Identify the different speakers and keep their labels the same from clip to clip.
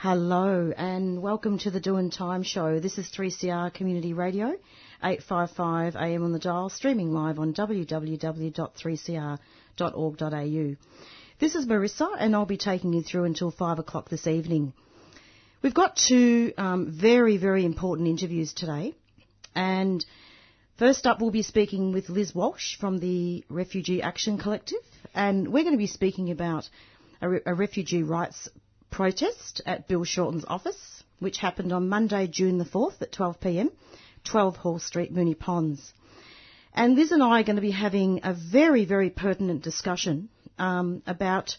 Speaker 1: Hello and welcome to the Doing Time Show. This is 3CR Community Radio, 855 AM on the dial, streaming live on www.3cr.org.au. This is Marissa and I'll be taking you through until 5 o'clock this evening. We've got two um, very, very important interviews today and first up we'll be speaking with Liz Walsh from the Refugee Action Collective and we're going to be speaking about a, re- a refugee rights protest at Bill Shorten's office, which happened on Monday, June the 4th at 12pm, 12 Hall Street, Moonee Ponds. And Liz and I are going to be having a very, very pertinent discussion um, about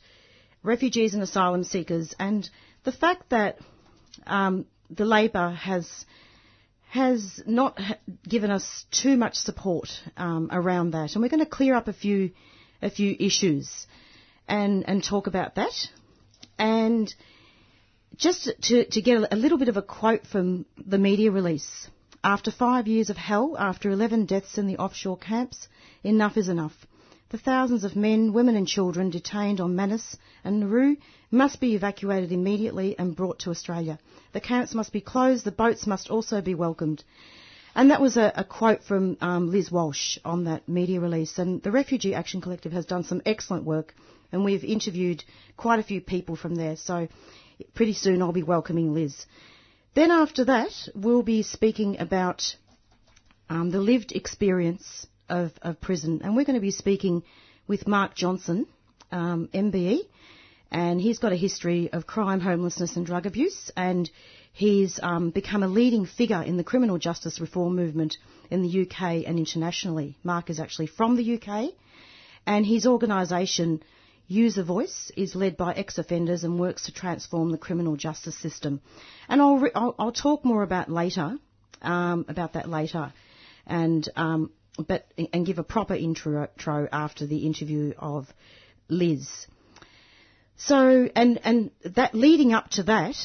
Speaker 1: refugees and asylum seekers and the fact that um, the Labor has has not given us too much support um, around that, and we're going to clear up a few a few issues and and talk about that. And just to, to get a little bit of a quote from the media release. After five years of hell, after 11 deaths in the offshore camps, enough is enough. The thousands of men, women and children detained on Manus and Nauru must be evacuated immediately and brought to Australia. The camps must be closed, the boats must also be welcomed. And that was a, a quote from um, Liz Walsh on that media release. And the Refugee Action Collective has done some excellent work and we've interviewed quite a few people from there. So pretty soon I'll be welcoming Liz. Then after that, we'll be speaking about um, the lived experience of, of, prison, and we're going to be speaking with Mark Johnson, um, MBE, and he's got a history of crime, homelessness, and drug abuse, and he's um, become a leading figure in the criminal justice reform movement in the UK and internationally. Mark is actually from the UK, and his organisation User Voice is led by ex-offenders and works to transform the criminal justice system. And I'll, re- I'll, I'll, talk more about later, um, about that later, and um, but and give a proper intro after the interview of Liz. So and and that leading up to that,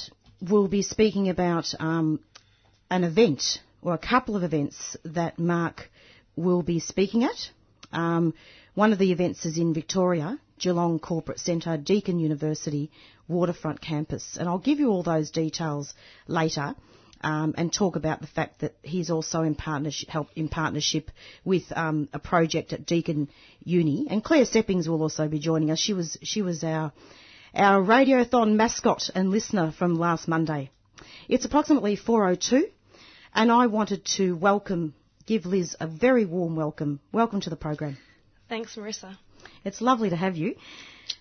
Speaker 1: we'll be speaking about um, an event or a couple of events that Mark will be speaking at. Um, one of the events is in Victoria Geelong Corporate Centre, Deakin University, Waterfront Campus. And I'll give you all those details later. Um, and talk about the fact that he's also in partnership, help, in partnership with um, a project at Deakin Uni, and Claire Seppings will also be joining us. She was she was our our radiothon mascot and listener from last Monday. It's approximately 4:02, and I wanted to welcome, give Liz a very warm welcome. Welcome to the program.
Speaker 2: Thanks, Marissa.
Speaker 1: It's lovely to have you.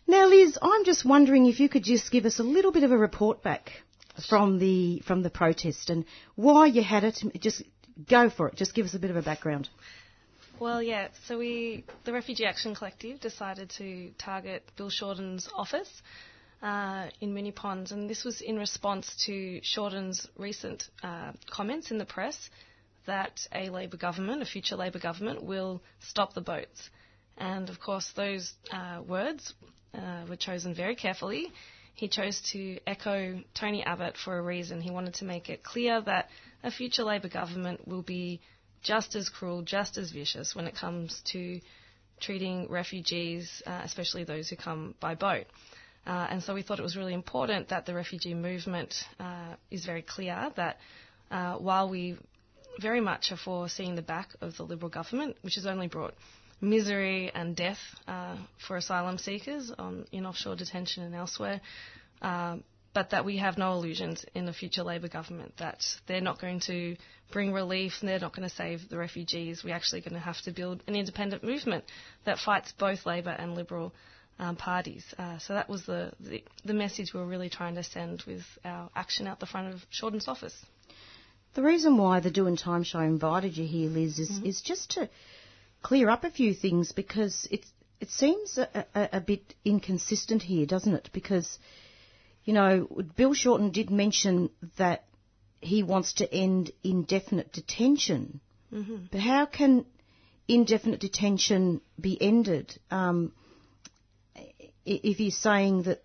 Speaker 1: Now, Liz, I'm just wondering if you could just give us a little bit of a report back from the from the protest and why you had it. Just go for it. Just give us a bit of a background.
Speaker 2: Well, yeah. So we, the Refugee Action Collective, decided to target Bill Shorten's office uh, in Moonee Ponds, and this was in response to Shorten's recent uh, comments in the press that a Labor government, a future Labor government, will stop the boats. And of course, those uh, words uh, were chosen very carefully. He chose to echo Tony Abbott for a reason. He wanted to make it clear that a future Labor government will be just as cruel, just as vicious when it comes to treating refugees, uh, especially those who come by boat. Uh, and so we thought it was really important that the refugee movement uh, is very clear that uh, while we very much are for seeing the back of the Liberal government, which has only brought misery and death uh, for asylum seekers on, in offshore detention and elsewhere, uh, but that we have no illusions in the future Labor government that they're not going to bring relief and they're not going to save the refugees. We're actually going to have to build an independent movement that fights both Labor and Liberal um, parties. Uh, so that was the, the, the message we were really trying to send with our action out the front of Shorten's office.
Speaker 1: The reason why the Doing Time Show invited you here, Liz, is, mm-hmm. is just to clear up a few things because it it seems a, a, a, bit inconsistent here, doesn't it? Because you know, Bill Shorten did mention that he wants to end indefinite detention, mm-hmm. but how can indefinite detention be ended? Um, if he's saying that.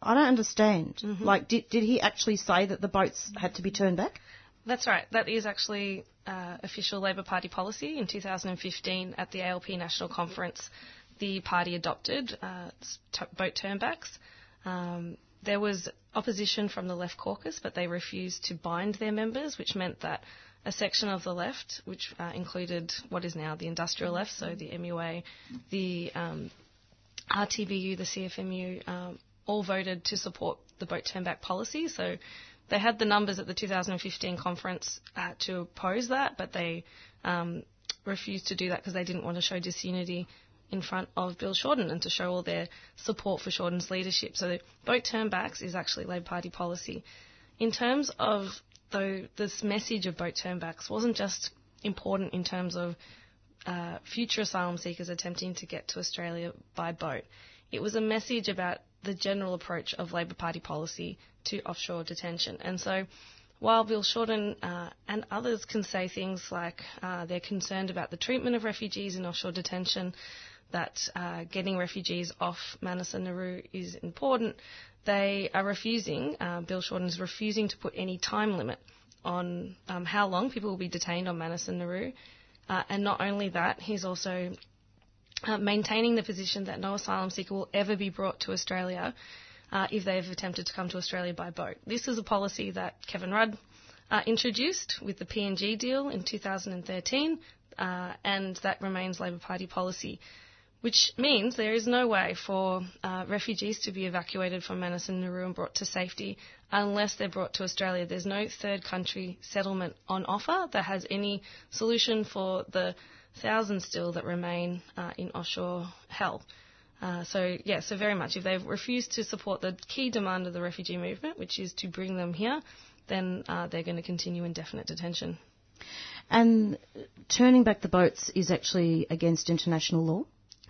Speaker 1: I don't understand.
Speaker 2: Mm-hmm.
Speaker 1: Like, did, did he actually say that the boats had to be turned back?
Speaker 2: That's right. That is actually uh, official Labor Party policy. In 2015, at the ALP National Conference, the party adopted uh, t- boat turnbacks. Um, there was opposition from the Left Caucus, but they refused to bind their members, which meant that a section of the left, which uh, included what is now the industrial left, so the MUA, the um, RTBU, the CFMU, um, all voted to support the boat turnback policy. So they had the numbers at the 2015 conference uh, to oppose that, but they um, refused to do that because they didn't want to show disunity in front of Bill Shorten and to show all their support for Shorten's leadership. So the boat turnbacks is actually Labor Party policy. In terms of though this message of boat turnbacks wasn't just important in terms of uh, future asylum seekers attempting to get to Australia by boat. It was a message about the general approach of Labor Party policy to offshore detention. And so, while Bill Shorten uh, and others can say things like uh, they're concerned about the treatment of refugees in offshore detention, that uh, getting refugees off Manus and Nauru is important, they are refusing, uh, Bill Shorten is refusing to put any time limit on um, how long people will be detained on Manus and Nauru. Uh, and not only that, he's also uh, maintaining the position that no asylum seeker will ever be brought to Australia uh, if they have attempted to come to Australia by boat. This is a policy that Kevin Rudd uh, introduced with the PNG deal in 2013, uh, and that remains Labor Party policy. Which means there is no way for uh, refugees to be evacuated from Manus and Nauru and brought to safety unless they're brought to Australia. There's no third country settlement on offer that has any solution for the thousands still that remain uh, in offshore hell. Uh, so, yeah, so very much. If they've refused to support the key demand of the refugee movement, which is to bring them here, then uh, they're going to continue indefinite detention.
Speaker 1: And turning back the boats is actually against international law?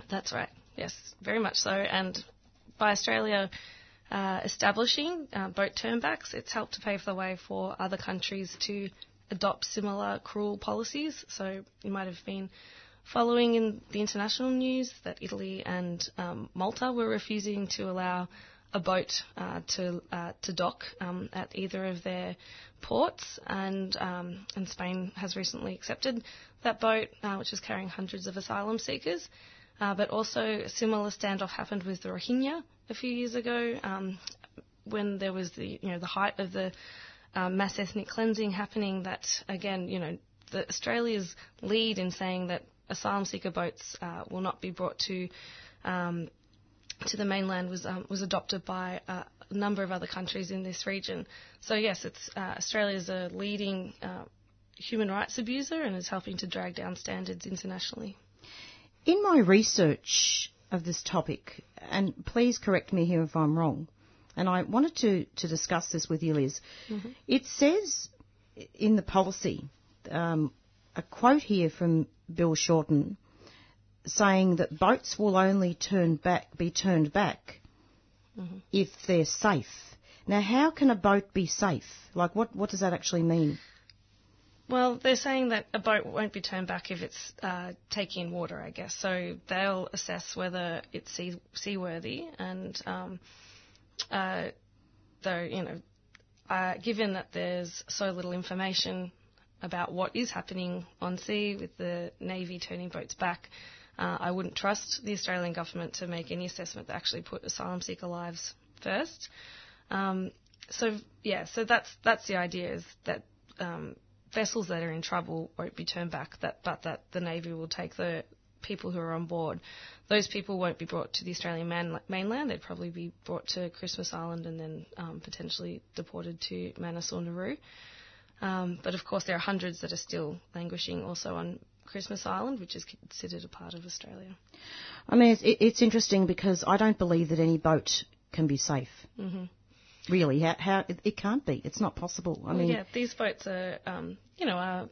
Speaker 2: That's right. Yes, very much so. And by Australia uh, establishing uh, boat turnbacks, it's helped to pave the way for other countries to adopt similar cruel policies. So you might have been following in the international news that Italy and um, Malta were refusing to allow a boat uh, to uh, to dock um, at either of their ports, and um, and Spain has recently accepted that boat, uh, which is carrying hundreds of asylum seekers. Uh, but also a similar standoff happened with the Rohingya a few years ago, um, when there was the you know the height of the um, mass ethnic cleansing happening. That again, you know, the Australia's lead in saying that asylum seeker boats uh, will not be brought to um, to the mainland was um, was adopted by a number of other countries in this region. So yes, it's uh, Australia's a leading uh, human rights abuser and is helping to drag down standards internationally.
Speaker 1: In my research of this topic, and please correct me here if I'm wrong, and I wanted to, to discuss this with you, Liz, it says in the policy, um, a quote here from Bill Shorten saying that boats will only turn back, be turned back if they're safe. Now, how can a boat be safe? Like, what, what does that actually mean?
Speaker 2: Well, they're saying that a boat won't be turned back if it's uh, taking in water, I guess. So they'll assess whether it's sea- seaworthy, and um, uh, though you know, uh, given that there's so little information about what is happening on sea with the navy turning boats back, uh, I wouldn't trust the Australian government to make any assessment that actually put asylum seeker lives first. Um, so yeah, so that's that's the idea is that. Um, vessels that are in trouble won't be turned back, that, but that the Navy will take the people who are on board. Those people won't be brought to the Australian man, mainland. They'd probably be brought to Christmas Island and then um, potentially deported to Manus or Nauru. Um, but of course, there are hundreds that are still languishing also on Christmas Island, which is considered a part of Australia.
Speaker 1: I mean, it's, it's interesting because I don't believe that any boat can be safe.
Speaker 2: hmm
Speaker 1: Really, how, how it, it can't be. It's not possible. I
Speaker 2: Well,
Speaker 1: mean,
Speaker 2: yeah, these boats are, um, you know, are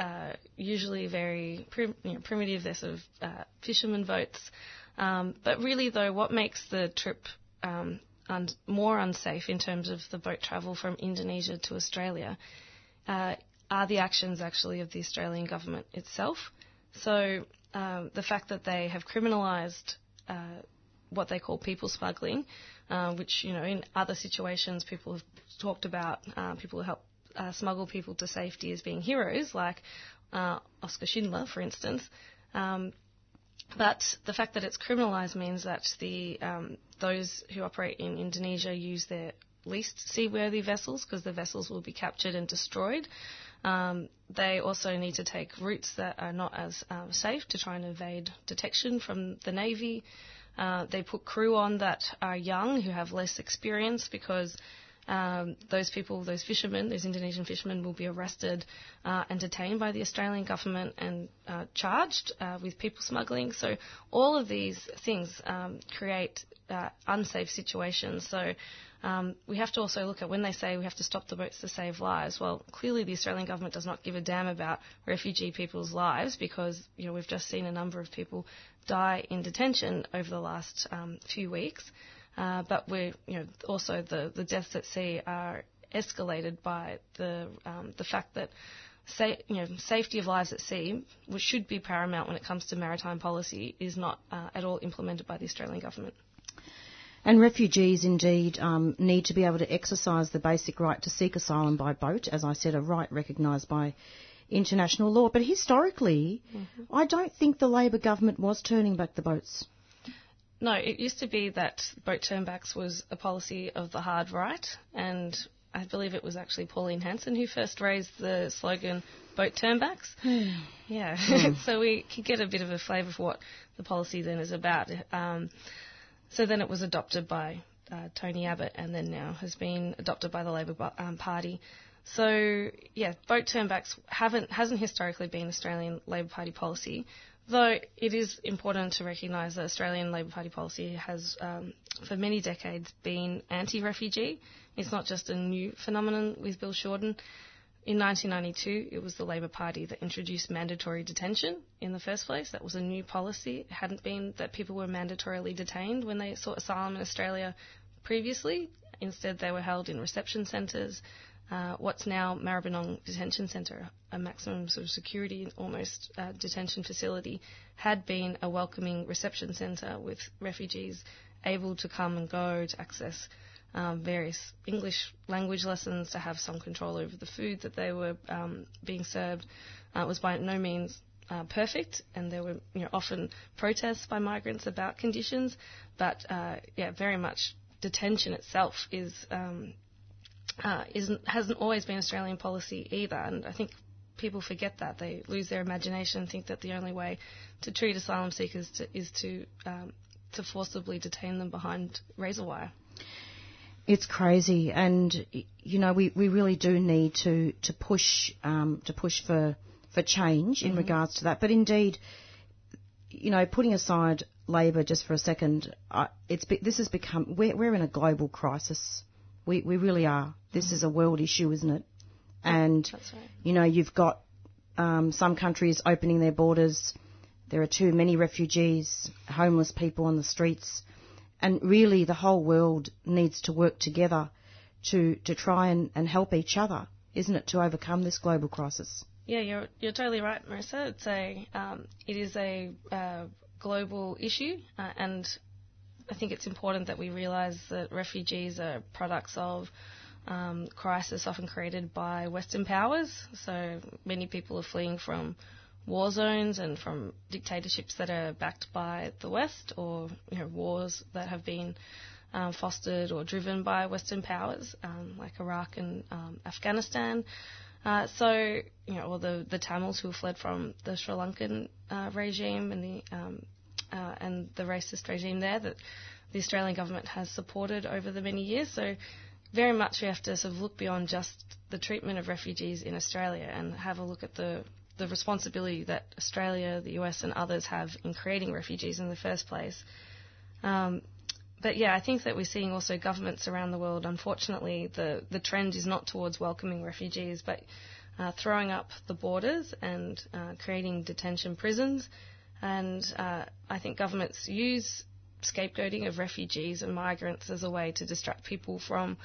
Speaker 2: uh, usually very prim- you know, primitive. They're sort of uh, fishermen boats. Um, but really, though, what makes the trip um, un- more unsafe in terms of the boat travel from Indonesia to Australia uh, are the actions actually of the Australian government itself. So um, the fact that they have criminalised uh, what they call people smuggling, uh, which you know in other situations people have talked about uh, people who help uh, smuggle people to safety as being heroes, like uh, Oskar Schindler, for instance. Um, but the fact that it's criminalised means that the um, those who operate in Indonesia use their least seaworthy vessels because the vessels will be captured and destroyed. Um, they also need to take routes that are not as um, safe to try and evade detection from the Navy. Uh, they put crew on that are young who have less experience because um, those people, those fishermen, those Indonesian fishermen, will be arrested uh, and detained by the Australian government and uh, charged uh, with people smuggling. So all of these things um, create uh, unsafe situations. So um, we have to also look at when they say we have to stop the boats to save lives. Well, clearly the Australian government does not give a damn about refugee people's lives because you know we've just seen a number of people die in detention over the last um, few weeks. Uh, but we're, you know, also the, the deaths at sea are escalated by the um, the fact that sa- you know, safety of lives at sea, which should be paramount when it comes to maritime policy, is not uh, at all implemented by the Australian government.
Speaker 1: And refugees indeed um, need to be able to exercise the basic right to seek asylum by boat, as I said, a right recognised by international law. But historically, mm-hmm. I don't think the Labor government was turning back the boats.
Speaker 2: No, it used to be that boat turnbacks was a policy of the hard right, and I believe it was actually Pauline Hanson who first raised the slogan boat turnbacks. yeah, mm. so we could get a bit of a flavour of what the policy then is about. Um, so then it was adopted by uh, Tony Abbott and then now has been adopted by the Labor um, Party. So yeah, boat turnbacks haven't hasn't historically been Australian Labor Party policy, Though it is important to recognise that Australian Labor Party policy has, um, for many decades, been anti-refugee. It's not just a new phenomenon with Bill Shorten. In 1992, it was the Labor Party that introduced mandatory detention in the first place. That was a new policy. It hadn't been that people were mandatorily detained when they sought asylum in Australia previously. Instead, they were held in reception centres uh, what's now Maribyrnong Detention Centre, a maximum sort of security almost uh, detention facility, had been a welcoming reception centre with refugees able to come and go to access um, various English language lessons, to have some control over the food that they were um, being served. Uh, it was by no means uh, perfect, and there were you know, often protests by migrants about conditions, but uh, yeah, very much detention itself is um, uh, isn't hasn't always been Australian policy either, and I think people forget that they lose their imagination and think that the only way to treat asylum seekers to, is to um, to forcibly detain them behind razor wire.
Speaker 1: It's crazy, and you know we, we really do need to to push um, to push for for change in mm-hmm. regards to that. But indeed, you know, putting aside Labor just for a second, uh, it's this has become we're, we're in a global crisis we, we really are. This is a world issue, isn't it? And,
Speaker 2: right.
Speaker 1: you know, you've got um, some countries opening their borders. There are too many refugees, homeless people on the streets. And really, the whole world needs to work together to, to try and, and help each other, isn't it, to overcome this global crisis?
Speaker 2: Yeah, you're, you're totally right, Marissa. It's a, um, it is a uh, global issue, uh, and I think it's important that we realise that refugees are products of um, crisis often created by Western powers. So many people are fleeing from war zones and from dictatorships that are backed by the West, or you know, wars that have been um, fostered or driven by Western powers, um, like Iraq and um, Afghanistan. Uh, so, you know, or the, the Tamils who fled from the Sri Lankan uh, regime and the um, uh, and the racist regime there that the Australian government has supported over the many years. So very much we have to sort of look beyond just the treatment of refugees in Australia and have a look at the the responsibility that Australia, the US, and others have in creating refugees in the first place. Um, but yeah, I think that we're seeing also governments around the world. Unfortunately, the the trend is not towards welcoming refugees, but uh, throwing up the borders and uh, creating detention prisons and uh, I think governments use scapegoating of refugees and migrants as a way to distract people from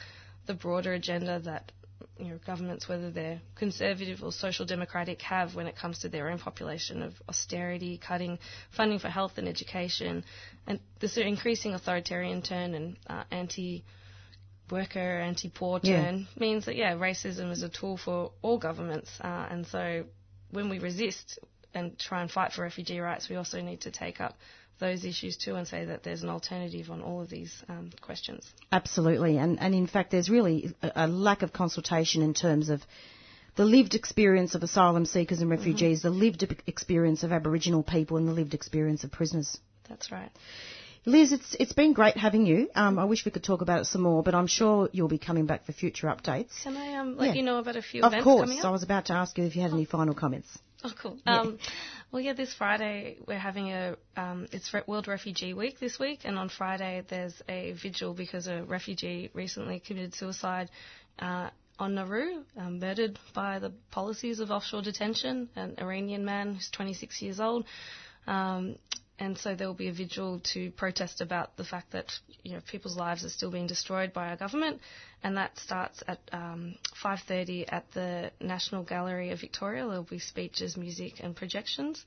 Speaker 2: the broader agenda that you know, governments, whether they're conservative or social democratic, have when it comes to their own population of austerity, cutting funding for health and education, and this increasing authoritarian turn and uh, anti worker, anti poor turn yeah. means that, yeah, racism is a tool for all governments. Uh, and so when we resist and try and fight for refugee rights, we also need to take up those issues too and say that there's an alternative on all of these um, questions.
Speaker 1: Absolutely, and, and in fact, there's really a, a, lack of consultation in terms of the lived experience of asylum seekers and refugees, mm-hmm. the lived experience of Aboriginal people, and the lived experience of prisoners.
Speaker 2: That's right.
Speaker 1: Liz, it's it's been great having you. Um, I wish we could talk about it some more, but I'm sure you'll be coming back for future updates.
Speaker 2: Can I um, let yeah. you know about a few
Speaker 1: of
Speaker 2: events
Speaker 1: course.
Speaker 2: coming up? Of course.
Speaker 1: I was about to ask you if you had any final comments.
Speaker 2: Oh, cool. Yeah. Um, well, yeah, this Friday we're having a um, it's World Refugee Week this week, and on Friday there's a vigil because a refugee recently committed suicide uh, on Nauru, um, murdered by the policies of offshore detention, an Iranian man who's 26 years old. Um, and so there will be a vigil to protest about the fact that you know people's lives are still being destroyed by our government, and that starts at um, 5:30 at the National Gallery of Victoria. There will be speeches, music, and projections,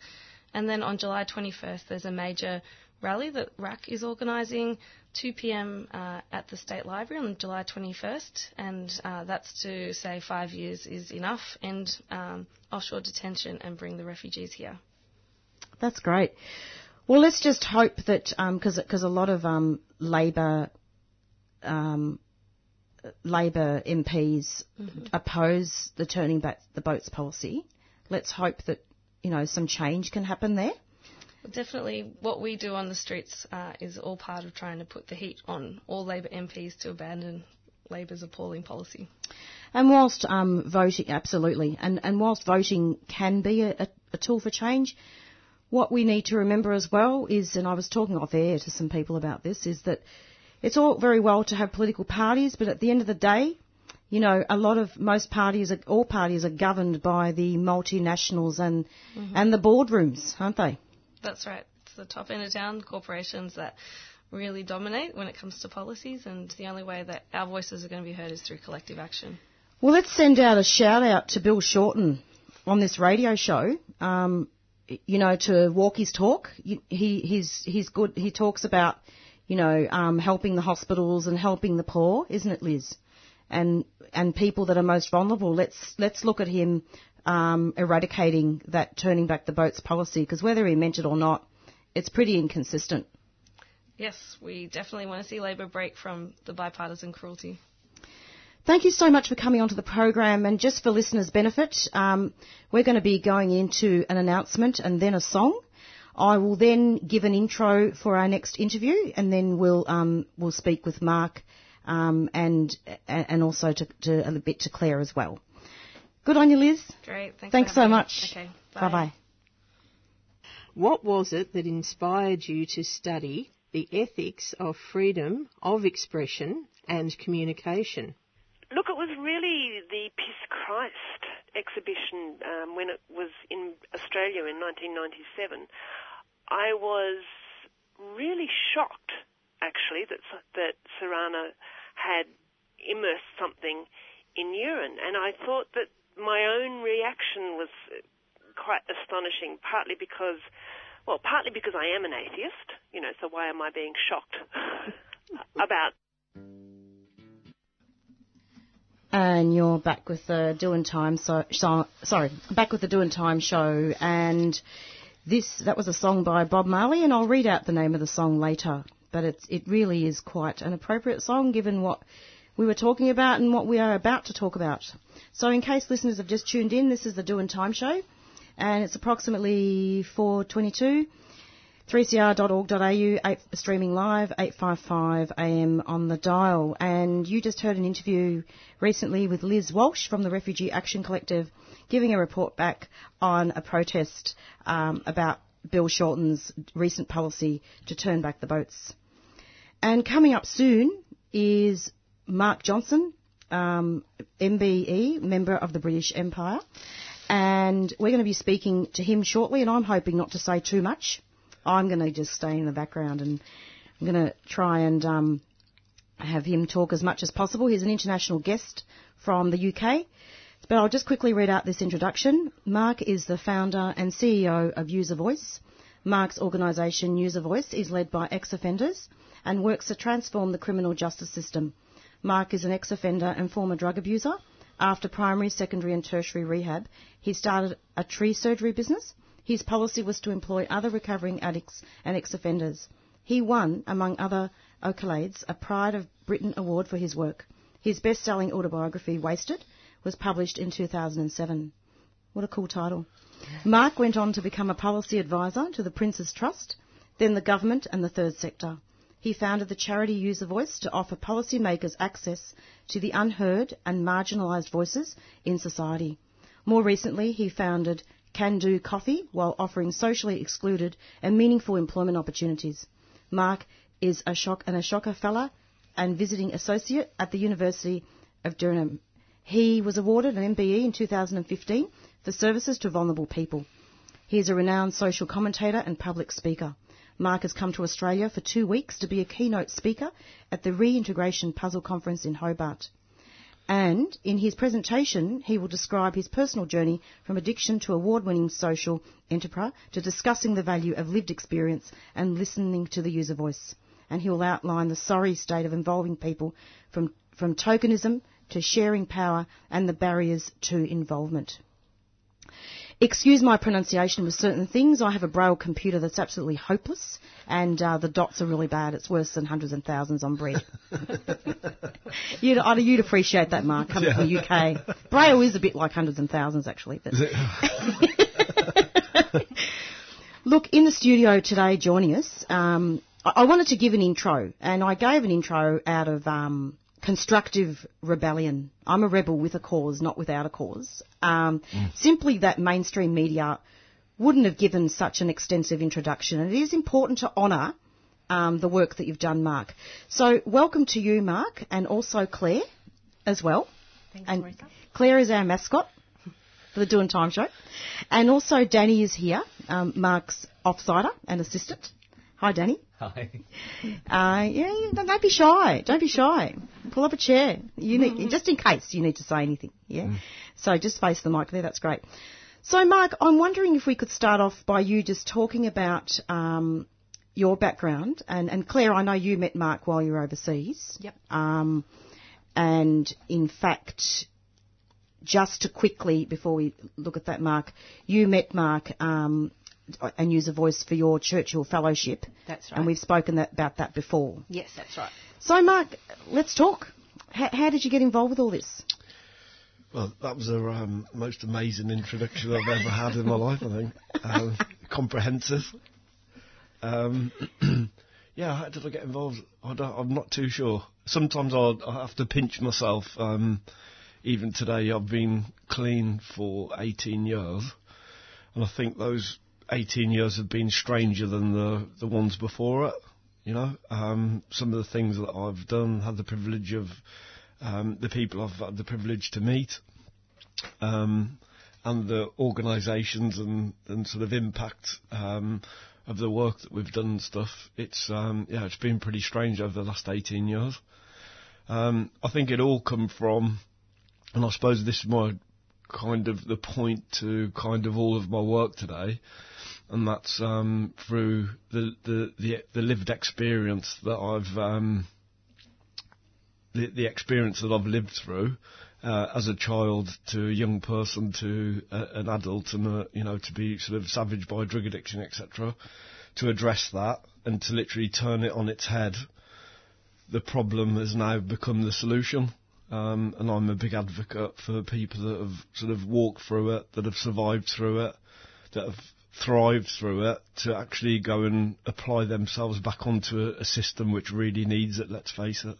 Speaker 2: and then on July 21st there's a major rally that RAC is organising, 2 p.m. Uh, at the State Library on July 21st, and uh, that's to say five years is enough, end um, offshore detention, and bring the refugees here.
Speaker 1: That's great. Well, let's just hope that because um, because a lot of um, Labor um, Labor MPs mm-hmm. oppose the turning back the boats policy. Let's hope that you know some change can happen there.
Speaker 2: Well, definitely, what we do on the streets uh, is all part of trying to put the heat on all Labor MPs to abandon Labor's appalling policy.
Speaker 1: And whilst um, voting, absolutely, and, and whilst voting can be a, a, a tool for change, what we need to remember as well is, and I was talking off air to some people about this, is that it's all very well to have political parties, but at the end of the day, you know, a lot of most parties, are, all parties are governed by the multinationals and mm-hmm. and the boardrooms, aren't they?
Speaker 2: That's right. It's the top end of town corporations that really dominate when it comes to policies, and the only way that our voices are going to be heard is through collective action.
Speaker 1: Well, let's send out a shout out to Bill Shorten on this radio show. Um, you know, to walk his talk. He he's he's good. He talks about, you know, um, helping the hospitals and helping the poor, isn't it, Liz? And and people that are most vulnerable. Let's let's look at him um, eradicating that turning back the boats policy because whether he meant it or not, it's pretty inconsistent.
Speaker 2: Yes, we definitely want to see Labor break from the bipartisan cruelty.
Speaker 1: Thank you so much for coming onto the program. And just for listeners' benefit, um, we're going to be going into an announcement and then a song. I will then give an intro for our next interview, and then we'll um, we'll speak with Mark um, and and also to, to, a bit to Claire as well. Good on you, Liz.
Speaker 2: Great. Thanks,
Speaker 1: Thanks so much.
Speaker 2: Okay.
Speaker 1: Bye bye.
Speaker 3: What was it that inspired you to study the ethics of freedom of expression and communication?
Speaker 4: Really the Piss Christ exhibition um, when it was in Australia in 1997. I was really shocked, actually, that that Serrano had immersed something in urine, and I thought that my own reaction was quite astonishing. Partly because, well, partly because I am an atheist, you know. So why am I being shocked about
Speaker 1: and you're back with the Doing Time so, so, sorry, back with the Doing Time show. And this that was a song by Bob Marley and I'll read out the name of the song later. But it's it really is quite an appropriate song given what we were talking about and what we are about to talk about. So in case listeners have just tuned in, this is the Doing Time show and it's approximately 422 3cr.org.au, eight, streaming live, 855 AM on the dial. And you just heard an interview recently with Liz Walsh from the Refugee Action Collective, giving a report back on a protest um, about Bill Shorten's recent policy to turn back the boats. And coming up soon is Mark Johnson, um, MBE, member of the British Empire. And we're going to be speaking to him shortly, and I'm hoping not to say too much I'm going to just stay in the background and I'm going to try and um, have him talk as much as possible. He's an international guest from the UK. But I'll just quickly read out this introduction. Mark is the founder and CEO of User Voice. Mark's organisation, User Voice, is led by ex-offenders and works to transform the criminal justice system. Mark is an ex-offender and former drug abuser. After primary, secondary and tertiary rehab, he started a tree surgery business. His policy was to employ other recovering addicts and ex-offenders. He won, among other accolades, a Pride of Britain Award for his work. His best-selling autobiography, Wasted, was published in 2007. What a cool title. Mark went on to become a policy advisor to the Prince's Trust, then the government and the third sector. He founded the charity User Voice to offer policymakers access to the unheard and marginalised voices in society. More recently, he founded Can Do Coffee while offering socially excluded and meaningful employment opportunities. Mark is a Shock and Ashoka Fellow and visiting associate at the University of Durham. He was awarded an MBE in 2015 for services to vulnerable people. He is a renowned social commentator and public speaker. Mark has come to Australia for two weeks to be a keynote speaker at the Reintegration Puzzle Conference in Hobart. And in his presentation, he will describe his personal journey from addiction to award winning social enterprise to discussing the value of lived experience and listening to the user voice. And he will outline the sorry state of involving people from, from tokenism to sharing power and the barriers to involvement. Excuse my pronunciation with certain things. I have a braille computer that's absolutely hopeless, and uh, the dots are really bad. It's worse than hundreds and thousands on bread. you'd, I'd, you'd appreciate that, Mark, coming yeah. from the UK. Braille is a bit like hundreds and thousands, actually. Look, in the studio today, joining us, um, I, I, wanted to give an intro, and I gave an intro out of um, constructive rebellion. I'm a rebel with a cause, not without a cause. Um, mm. Simply that mainstream media wouldn't have given such an extensive introduction. And it is important to honour um, the work that you've done, Mark. So welcome to you, Mark, and also Claire as well.
Speaker 2: Thanks,
Speaker 1: and
Speaker 2: Marissa.
Speaker 1: Claire is our mascot for the Doing Time show. And also Danny is here, um, Mark's offsider and assistant. Hi, Danny.
Speaker 5: Hi.
Speaker 1: Uh, yeah, don't be shy. Don't be shy. Pull up a chair. You need, just in case you need to say anything. Yeah. Mm. So just face the mic there. That's great. So, Mark, I'm wondering if we could start off by you just talking about um, your background. And, and, Claire, I know you met Mark while you were overseas.
Speaker 2: Yep.
Speaker 1: Um, and in fact, just to quickly, before we look at that, Mark, you met Mark um, and User Voice for your Churchill Fellowship.
Speaker 2: That's right.
Speaker 1: And we've spoken that, about that before.
Speaker 2: Yes, that's right.
Speaker 1: So, Mark, let's talk. H- how did you get involved with all this?
Speaker 5: Well, that was the um, most amazing introduction I've ever had in my life, I think. Um, comprehensive. Um, yeah, how did I get involved? I am not too sure. Sometimes I'll, i have to pinch myself. Um, even today, I've been clean for 18 years. And I think those 18 years have been stranger than the, the ones before it. You know, um, some of the things that I've done, had the privilege of, um, the people I've had the privilege to meet, um, and the organisations and, and sort of impact um, of the work that we've done and stuff. It's um, yeah, it's been pretty strange over the last 18 years. Um, I think it all come from, and I suppose this is my kind of the point to kind of all of my work today and that's um, through the, the, the, the, lived experience that I've um, the, the, experience that I've lived through uh, as a child to a young person to a, an adult and a, you know to be sort of savaged by drug addiction etc. To address that and to literally turn it on its head, the problem has now become the solution. Um, and I'm a big advocate for people that have sort of walked through it, that have survived through it, that have thrived through it to actually go and apply themselves back onto a, a system which really needs it. Let's face it.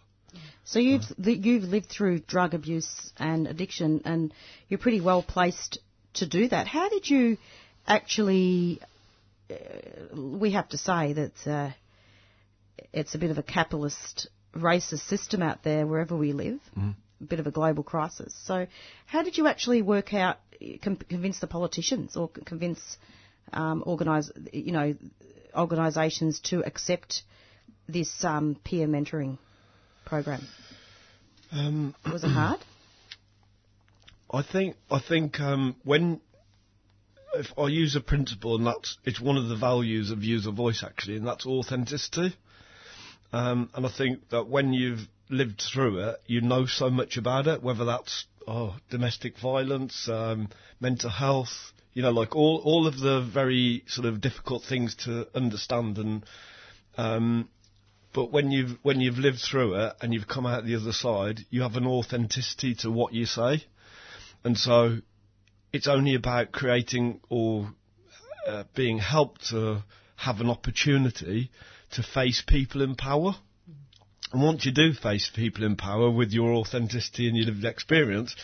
Speaker 1: So you've you've lived through drug abuse and addiction, and you're pretty well placed to do that. How did you actually? Uh, we have to say that uh, it's a bit of a capitalist, racist system out there wherever we live. Mm. A bit of a global crisis. So, how did you actually work out, convince the politicians, or convince um, organise, you know, organisations to accept this um, peer mentoring program?
Speaker 5: Um,
Speaker 1: Was it hard?
Speaker 5: I think I think um, when if I use a principle, and that's it's one of the values of user voice actually, and that's authenticity. Um, and I think that when you've lived through it, you know so much about it, whether that's oh, domestic violence, um, mental health, you know, like all all of the very sort of difficult things to understand and. Um, but when you've when you've lived through it and you've come out the other side, you have an authenticity to what you say. And so it's only about creating or uh, being helped to have an opportunity to face people in power. And once you do face people in power with your authenticity and your lived experience,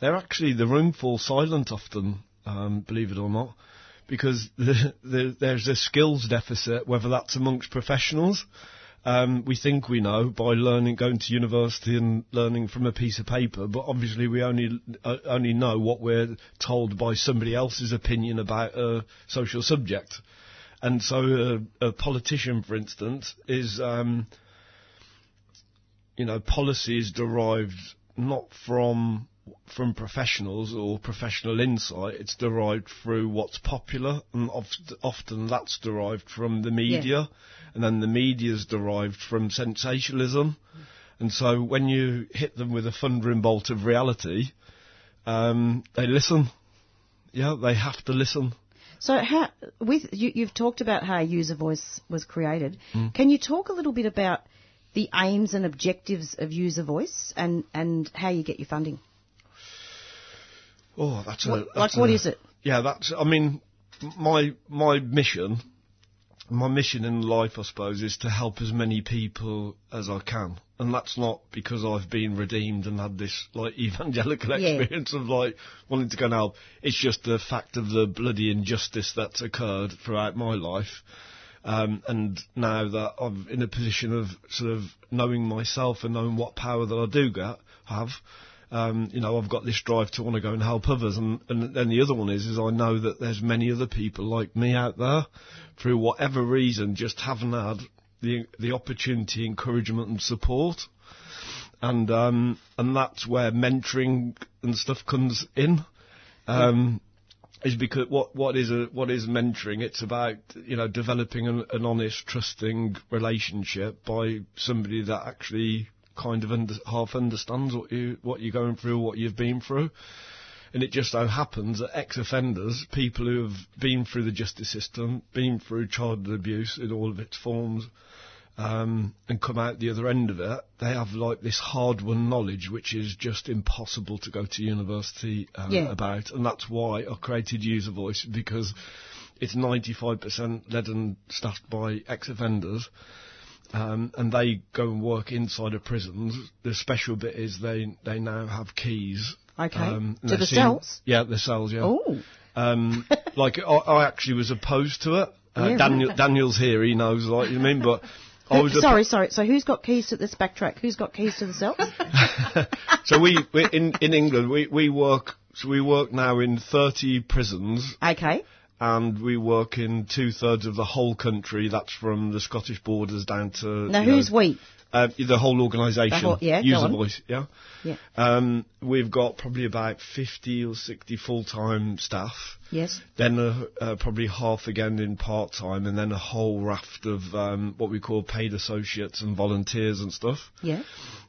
Speaker 5: they're actually, the room falls silent often, um, believe it or not, because the, the, there's a skills deficit, whether that's amongst professionals um, we think we know by learning, going to university and learning from a piece of paper, but obviously we only uh, only know what we're told by somebody else's opinion about a social subject. And so, a, a politician, for instance, is um, you know policy is derived not from from professionals or professional insight. It's derived through what's popular, and oft, often that's derived from the media, yeah. and then the media is derived from sensationalism. And so when you hit them with a thundering bolt of reality, um, they listen. Yeah, they have to listen.
Speaker 1: So, how, with you, have talked about how user voice was created. Mm. Can you talk a little bit about the aims and objectives of user voice and, and how you get your funding?
Speaker 5: Oh, that's
Speaker 1: what,
Speaker 5: a that's
Speaker 1: like. What
Speaker 5: a,
Speaker 1: is it?
Speaker 5: Yeah, that's. I mean, my my mission, my mission in life, I suppose, is to help as many people as I can, and that's not because I've been redeemed and had this like evangelical
Speaker 1: Yeah.
Speaker 5: experience of like wanting to go and help. It's just the fact of the bloody injustice that's occurred throughout my life. Um, and now that I'm in a position of sort of knowing myself and knowing what power that I do get, have, um, you know, I've got this drive to want to go and help others. And, and then the other one is, is I know that there's many other people like me out there, through whatever reason, just haven't had the the opportunity, encouragement, and support. And um, and that's where mentoring and stuff comes in. Um, is because what what is a what is mentoring? It's about you know developing an, an honest, trusting relationship by somebody that actually kind of under, half understands what you what you're going through, what you've been through. And it just so happens that ex-offenders, people who have been through the justice system, been through childhood abuse in all of its forms, um, and come out the other end of it, they have like this hard-won knowledge which is just impossible to go to university um,
Speaker 1: Yeah.
Speaker 5: about, and that's why I created User Voice because it's 95% led and staffed by ex-offenders. Um, and they go and work inside of prisons. The special bit is they they now have keys.
Speaker 1: Okay.
Speaker 5: Um,
Speaker 1: To the
Speaker 5: seen-
Speaker 1: cells?
Speaker 5: Yeah, the cells. Yeah.
Speaker 1: Oh,
Speaker 5: Um, like I, I actually was opposed to it. Uh,
Speaker 1: Yeah,
Speaker 5: Daniel,
Speaker 1: right.
Speaker 5: Daniel's here. He knows, like you mean, but I was.
Speaker 1: sorry, sorry. So who's got keys to this backtrack? Who's got keys to the cells?
Speaker 5: so we, we in in England we we work. So we work now in 30 prisons,
Speaker 1: okay.
Speaker 5: And we work in two thirds of the whole country. That's from the Scottish borders down to.
Speaker 1: Now
Speaker 5: you know,
Speaker 1: we?
Speaker 5: Uh, the whole organisation.
Speaker 1: The whole- yeah,
Speaker 5: User. Voice, yeah.
Speaker 1: Yeah.
Speaker 5: Um, we've got probably about 50 or 60 full-time staff.
Speaker 1: Yes.
Speaker 5: Then uh, uh, probably half again in part-time, and then a whole raft of um, what we call paid associates and volunteers and stuff.
Speaker 1: Yeah.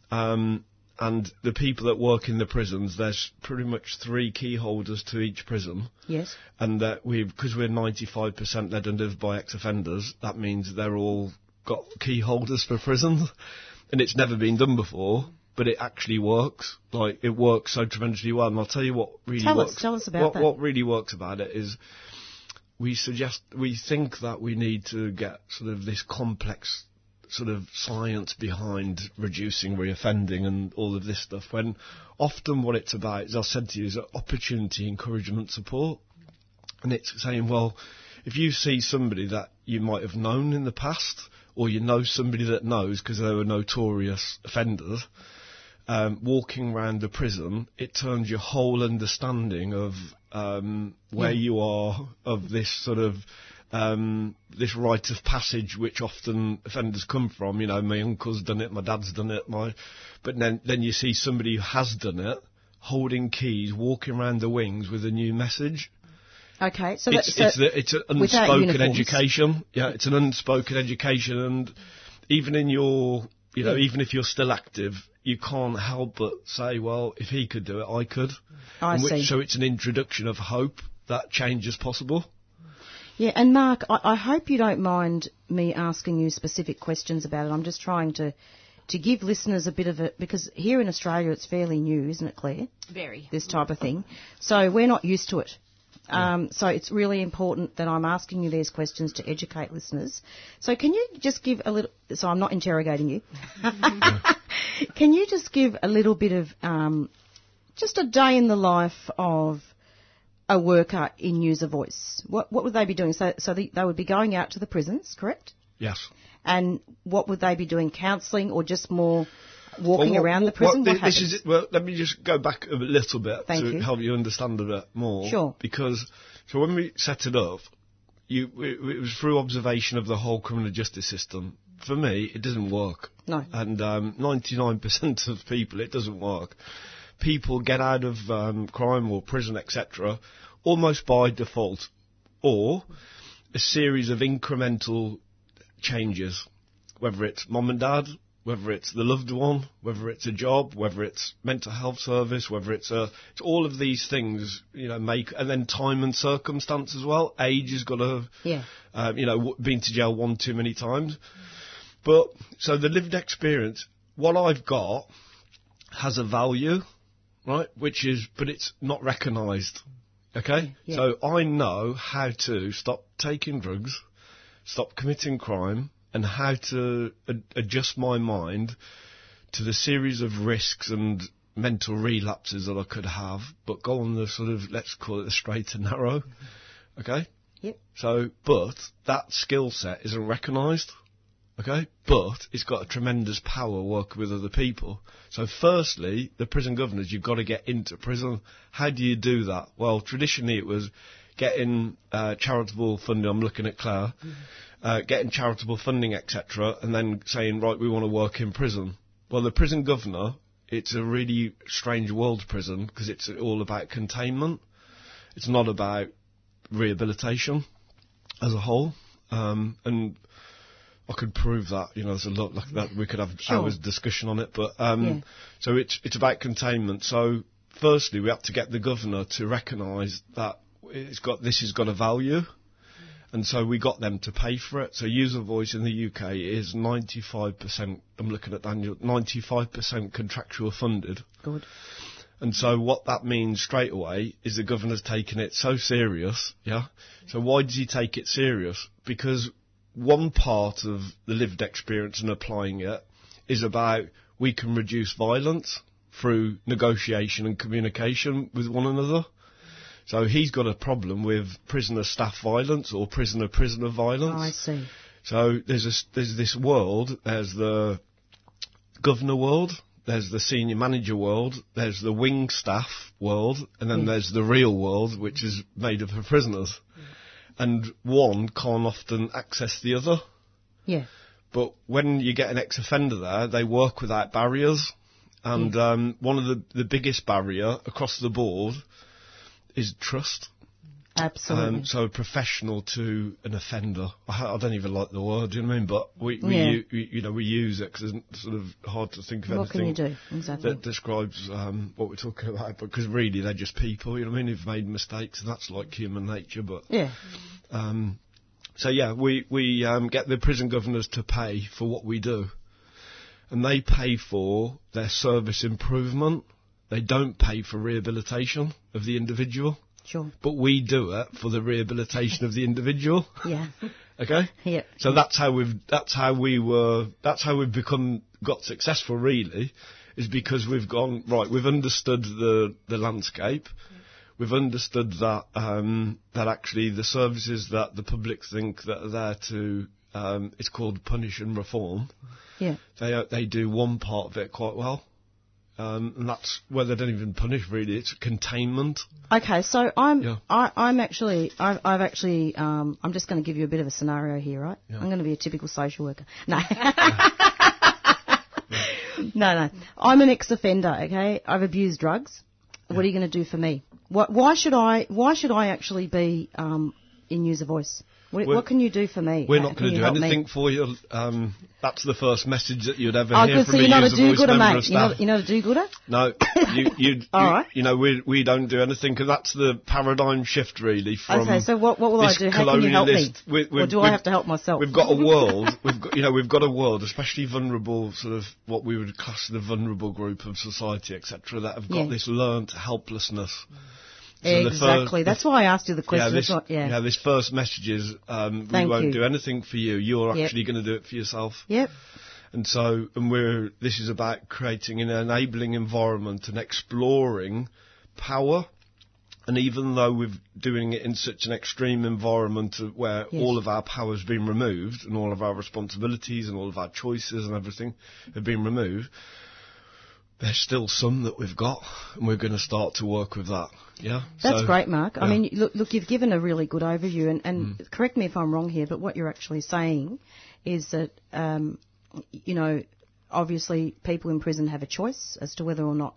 Speaker 5: Um, and the people that work in the prisons, there's pretty much three key holders to each prison.
Speaker 1: Yes.
Speaker 5: And that we, because we're 95% led and lived by ex-offenders, that means they're all got key holders for prisons, and it's never been done before. But it actually works. Like it works so tremendously well. And I'll tell you what really
Speaker 1: Tell us-
Speaker 5: works.
Speaker 1: tell us about
Speaker 5: what,
Speaker 1: that.
Speaker 5: What really works about it is we suggest we think that we need to get sort of this complex sort of science behind reducing reoffending and all of this stuff when often what it's about as I said to you is opportunity encouragement support and it's saying well if you see somebody that you might have known in the past or you know somebody that knows because they were notorious offenders um, walking around the prison, it turns your whole understanding of um, where
Speaker 1: Yeah.
Speaker 5: you are of this sort of um, this rite of passage, which often offenders come from. You know, my uncle's done it, my dad's done it, my, but then then you see somebody who has done it, holding keys, walking around the wings with a new message.
Speaker 1: Okay, so
Speaker 5: it's
Speaker 1: that's
Speaker 5: it's, the, it's an unspoken education. Yeah, it's an unspoken education, and even in your, you know,
Speaker 1: Yeah.
Speaker 5: even if you're still active, you can't help but say, well, if he could do it, I could.
Speaker 1: I
Speaker 5: which-
Speaker 1: see.
Speaker 5: So it's an introduction of hope that change is possible.
Speaker 1: Yeah, and Mark, I, I hope you don't mind me asking you specific questions about it. I'm just trying to to give listeners a bit of a because here in Australia it's fairly new, isn't it, Claire?
Speaker 6: Very.
Speaker 1: This type of thing, so we're not used to it. Um, so it's really important that I'm asking you these questions to educate listeners. So can you just give a little? So I'm not interrogating you. can you just give a little bit of um, just a day in the life of a worker in user voice. What what would they be doing? So so the, they would be going out to the prisons, correct?
Speaker 5: Yes.
Speaker 1: And what would they be doing? Counselling or just more walking
Speaker 5: Well, what-
Speaker 1: around the prison?
Speaker 5: what
Speaker 1: What,
Speaker 5: this
Speaker 1: happens?
Speaker 5: is. Well, let me just go back a little bit
Speaker 1: Thank
Speaker 5: to
Speaker 1: you.
Speaker 5: help you understand a bit more.
Speaker 1: Sure.
Speaker 5: Because so when we set it up, you it, it was through observation of the whole criminal justice system. For me, it doesn't work.
Speaker 1: No.
Speaker 5: And um, 99% of people, it doesn't work. People get out of um, crime or prison, etc., almost by default, or a series of incremental changes, whether it's mom and dad, whether it's the loved one, whether it's a job, whether it's mental health service, whether it's a, it's all of these things, you know, make, and then time and circumstance as well. Age has got to,
Speaker 1: Yeah.
Speaker 5: um, you know, been to jail one too many times. But, so the lived experience, what I've got has a value, right? Which is, but it's not recognised. Okay?
Speaker 1: Yeah.
Speaker 5: So I know how to stop taking drugs, stop committing crime, and how to ad- adjust my mind to the series of risks and mental relapses that I could have, but go on the sort of, let's call it the straight and narrow. Mm-hmm. Okay?
Speaker 1: Yep.
Speaker 5: So, but that skill set isn't recognised. Okay? But it's got a tremendous power working with other people. So firstly, the prison governors, you've got to get into prison. How do you do that? Well, traditionally it was getting uh, charitable funding. I'm looking at Claire. Uh, getting charitable funding, etc., and then saying, right, we want to work in prison. Well, the prison governor, it's a really strange world prison because it's all about containment. It's not about rehabilitation as a whole. Um, and I could prove that, you know, there's a lot like that. We could have
Speaker 1: Sure.
Speaker 5: hours discussion on it, but um,
Speaker 1: Yeah.
Speaker 5: so it's it's about containment. So firstly, we have to get the governor to recognise that it's got this has got a value, and so we got them to pay for it. So user voice in the UK is 95%. I'm looking at Daniel, 95% contractual funded.
Speaker 1: Good.
Speaker 5: And so what that means straight away is the governor's taking it so serious, yeah? So why does he take it serious? Because one part of the lived experience and applying it is about we can reduce violence through negotiation and communication with one another. So he's got a problem with prisoner staff violence or prisoner prisoner violence.
Speaker 1: Oh, I see.
Speaker 5: So there's this, there's this world. There's the governor world. There's the senior manager world. There's the wing staff world, and then mm. there's the real world, which is made up of prisoners. And one can't often access the other.
Speaker 1: Yeah.
Speaker 5: But when you get an ex-offender there, they work without barriers. And um, one of the, the biggest barrier across the board is trust.
Speaker 1: Absolutely.
Speaker 5: Um, so a professional to an offender. I, I don't even like the word. Do you know what I mean? But we, we,
Speaker 1: Yeah.
Speaker 5: u- we you know, we use it because it's sort of hard to think of
Speaker 1: what can you
Speaker 5: anything
Speaker 1: do? Exactly.
Speaker 5: that describes um, what we're talking about. Because really, they're just people. You know what I mean? Who've made mistakes, and that's like human nature. But
Speaker 1: yeah.
Speaker 5: um, so yeah, we we um, get the prison governors to pay for what we do, and they pay for their service improvement. They don't pay for rehabilitation of the individual,
Speaker 1: Sure.
Speaker 5: but we do it for the rehabilitation of the individual.
Speaker 1: Yeah.
Speaker 5: Okay.
Speaker 1: Yeah.
Speaker 5: So that's how we've that's how we were that's how we've become got successful really is because we've gone right we've understood the the landscape we've understood that um, that actually the services that the public think that are there to um, it's called punish and reform
Speaker 1: Yeah.
Speaker 5: they uh, they do one part of it quite well Um, and that's where they don't even punish really. It's containment.
Speaker 1: Okay, so I'm
Speaker 5: Yeah.
Speaker 1: I, I'm actually I've, I've actually um, I'm just going to give you a bit of a scenario here, right? I'm going to be a typical social worker. No. no, no. I'm an ex-offender. Okay, I've abused drugs. What are you going to do for me? What, why should I? Why should I actually be um, in user voice? What, what can you do for me?
Speaker 5: We're not going to do
Speaker 1: help me?
Speaker 5: anything for you. Um, that's the first message that you'd ever
Speaker 1: Oh,
Speaker 5: hear
Speaker 1: good.
Speaker 5: from
Speaker 1: So
Speaker 5: a
Speaker 1: you're not a
Speaker 5: user voice member
Speaker 1: mate.
Speaker 5: of
Speaker 1: You're not,
Speaker 5: staff.
Speaker 1: you're not a do-gooder.
Speaker 5: No, you, you,
Speaker 1: All right.
Speaker 5: you know, we we don't do anything because that's the paradigm shift really from.
Speaker 1: Okay, so what, what will I do? How can you help me?
Speaker 5: colonialist- we-
Speaker 1: or do I
Speaker 5: we've-
Speaker 1: to help myself?
Speaker 5: We've got a world. We've got, you know, we've got a world, especially vulnerable, sort of what we would class the vulnerable group of society, etc., that have got
Speaker 1: Yeah.
Speaker 5: this learnt helplessness. So
Speaker 1: exactly. That's why I asked you the
Speaker 5: yeah,
Speaker 1: question.
Speaker 5: this,
Speaker 1: That's what- yeah.
Speaker 5: yeah, this first message is um, we won't
Speaker 1: you.
Speaker 5: do anything for you. You're
Speaker 1: Yep.
Speaker 5: actually going to do it for yourself.
Speaker 1: Yep.
Speaker 5: And so, and we're, this is about creating an enabling environment and exploring power. And even though we're doing it in such an extreme environment where
Speaker 1: Yes.
Speaker 5: all of our power has been removed and all of our responsibilities and all of our choices and everything have been removed, there's still some that we've got and we're going to start to work with that. Yeah?
Speaker 1: That's
Speaker 5: So-
Speaker 1: great, Mark. I mean, look, look, you've given a really good overview, and, and correct me if I'm wrong here, but what you're actually saying is that, um, you know, obviously people in prison have a choice as to whether or not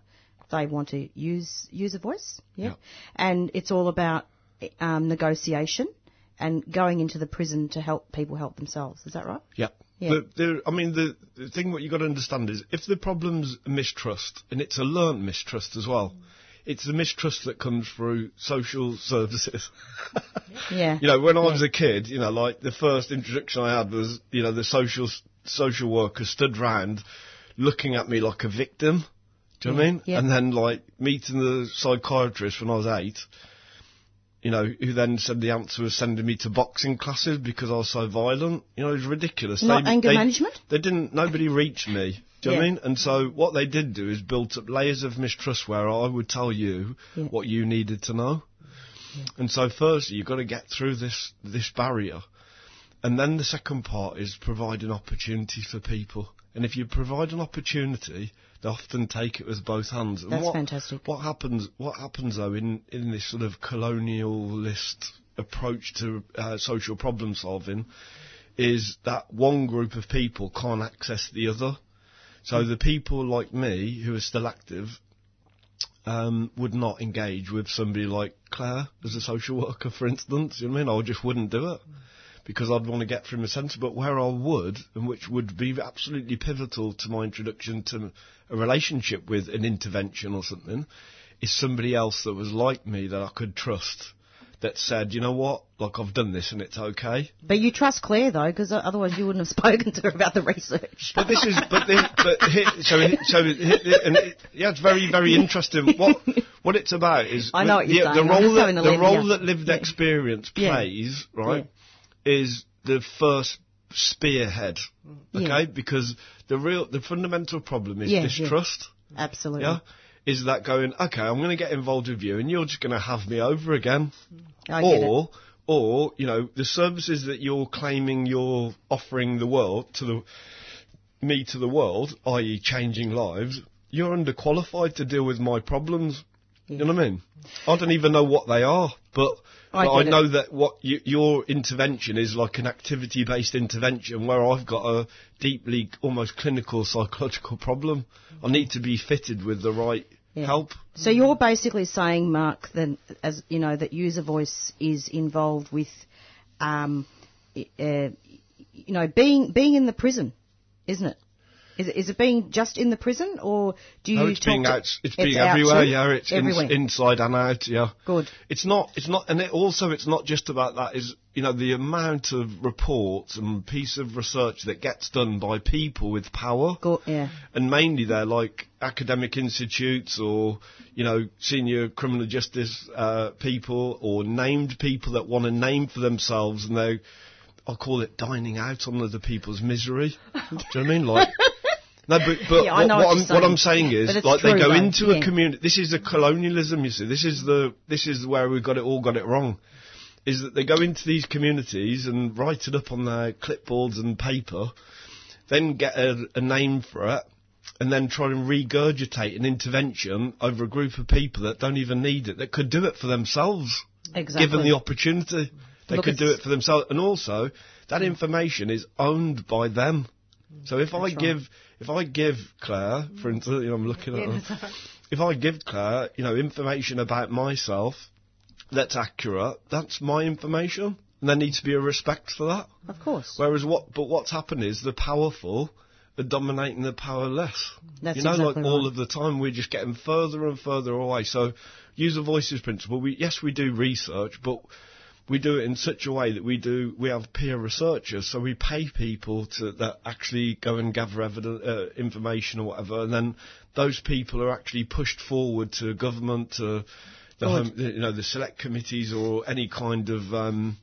Speaker 1: they want to use User Voice, yeah,
Speaker 5: Yeah.
Speaker 1: and it's all about um, negotiation and going into the prison to help people help themselves. Is that right?
Speaker 5: Yeah.
Speaker 1: Yeah.
Speaker 5: I mean, the, the thing what you've got to understand is if the problem's mistrust, and it's a learnt mistrust as well, mm. it's the mistrust that comes through social services.
Speaker 1: Yeah.
Speaker 5: you know, when I was a kid, you know, like the first introduction I had was, you know, the social social worker stood round looking at me like a victim. Do you know what I mean?
Speaker 1: Yeah.
Speaker 5: And then like meeting the psychiatrist when I was eight, you know, who then said the answer was sending me to boxing classes because I was so violent. You know, it was ridiculous.
Speaker 1: Not anger management?
Speaker 5: They didn't. Nobody reached me. Do you know what I mean? And so what they did do is built up layers of mistrust where I would tell you
Speaker 1: Yeah.
Speaker 5: what you needed to know. And so firstly, you've got to get through this this barrier, and then the second part is providing opportunity for people. And if you provide an opportunity, they often take it with both hands. And
Speaker 1: That's
Speaker 5: what,
Speaker 1: fantastic.
Speaker 5: What happens? What happens though in in this sort of colonialist approach to uh, social problem solving is that one group of people can't access the other. So the people like me who are still active um, would not engage with somebody like Claire as a social worker, for instance. You know what I mean? I just wouldn't do it because I'd want to get through my centre. But where I would, and which would be absolutely pivotal to my introduction to a relationship with an intervention or something, is somebody else that was like me that I could trust. That said, you know what, like I've done this and it's okay.
Speaker 1: But you trust Claire though, because otherwise you wouldn't have spoken to her about the research.
Speaker 5: But this is, but this, but here, so, so, and it, yeah, it's very, very interesting. What, what it's about is
Speaker 1: I know what you're
Speaker 5: the,
Speaker 1: saying.
Speaker 5: the role that the role that lived
Speaker 1: Yeah.
Speaker 5: experience
Speaker 1: Yeah.
Speaker 5: plays, right, is the first spearhead. Okay,
Speaker 1: Yeah.
Speaker 5: because the real, the fundamental problem is
Speaker 1: Yeah, yeah.
Speaker 5: distrust.
Speaker 1: Absolutely.
Speaker 5: Yeah. Is that going, okay, I'm going to get involved with you and you're just going to have me over again? Mm.
Speaker 1: I get it.
Speaker 5: or, or, you know, the services that you're claiming you're offering the world to the, me to the world, i.e. changing lives, you're underqualified to deal with my problems. You know what I mean? I don't even know what they are, but,
Speaker 1: I
Speaker 5: but I, know that what you, your intervention is like an activity-based intervention where I've got a deeply, almost clinical psychological problem. I need to be fitted with the right
Speaker 1: Yeah.
Speaker 5: help.
Speaker 1: So you're basically saying, Mark, that as you know, that user voice is involved with, um, uh, you know, being being in the prison, isn't it? Is it, is it being just in the prison, or do you
Speaker 5: No, it's being out. It's being
Speaker 1: out
Speaker 5: everywhere.
Speaker 1: too?
Speaker 5: Yeah, it's
Speaker 1: everywhere.
Speaker 5: ins inside and out. Yeah.
Speaker 1: Good.
Speaker 5: It's not. It's not. And it also, it's not just about that. Is you know the amount of reports and piece of research that gets done by people with power.
Speaker 1: Go, yeah.
Speaker 5: And mainly they're like academic institutes or, you know, senior criminal justice uh, people or named people that want to name for themselves and they, I call it dining out on other people's misery. Do you know what I mean? Like, no, but, but
Speaker 1: Yeah,
Speaker 5: what, what
Speaker 1: what
Speaker 5: I'm, what I'm saying is, like, they go
Speaker 1: though,
Speaker 5: into
Speaker 1: yeah.
Speaker 5: a community. This is the colonialism, you see. This is the, this is where we've got it all got it wrong. Is that they go into these communities and write it up on their clipboards and paper, then get a, a name for it, and then try and regurgitate an intervention over a group of people that don't even need it, that could do it for themselves,
Speaker 1: Exactly.
Speaker 5: given the opportunity. They
Speaker 1: Look,
Speaker 5: could do it for themselves, and also that information is owned by them. So if I
Speaker 1: right.
Speaker 5: give, if I give Claire, for instance, you know, I'm looking at her. If I give Claire, you know, information about myself that's accurate, that's my information, and there needs to be a respect for that.
Speaker 1: Of course.
Speaker 5: Whereas what, but what's happened is the powerful are dominating the powerless.
Speaker 1: That's
Speaker 5: you know,
Speaker 1: exactly
Speaker 5: like all
Speaker 1: right.
Speaker 5: of the time we're just getting further and further away. So, user voices principle. We yes, we do research, but we do it in such a way that we do. We have peer researchers, so we pay people to that actually go and gather evidence, uh, information or whatever, and then those people are actually pushed forward to government, to the home, you know, the select committees or any kind of. Um,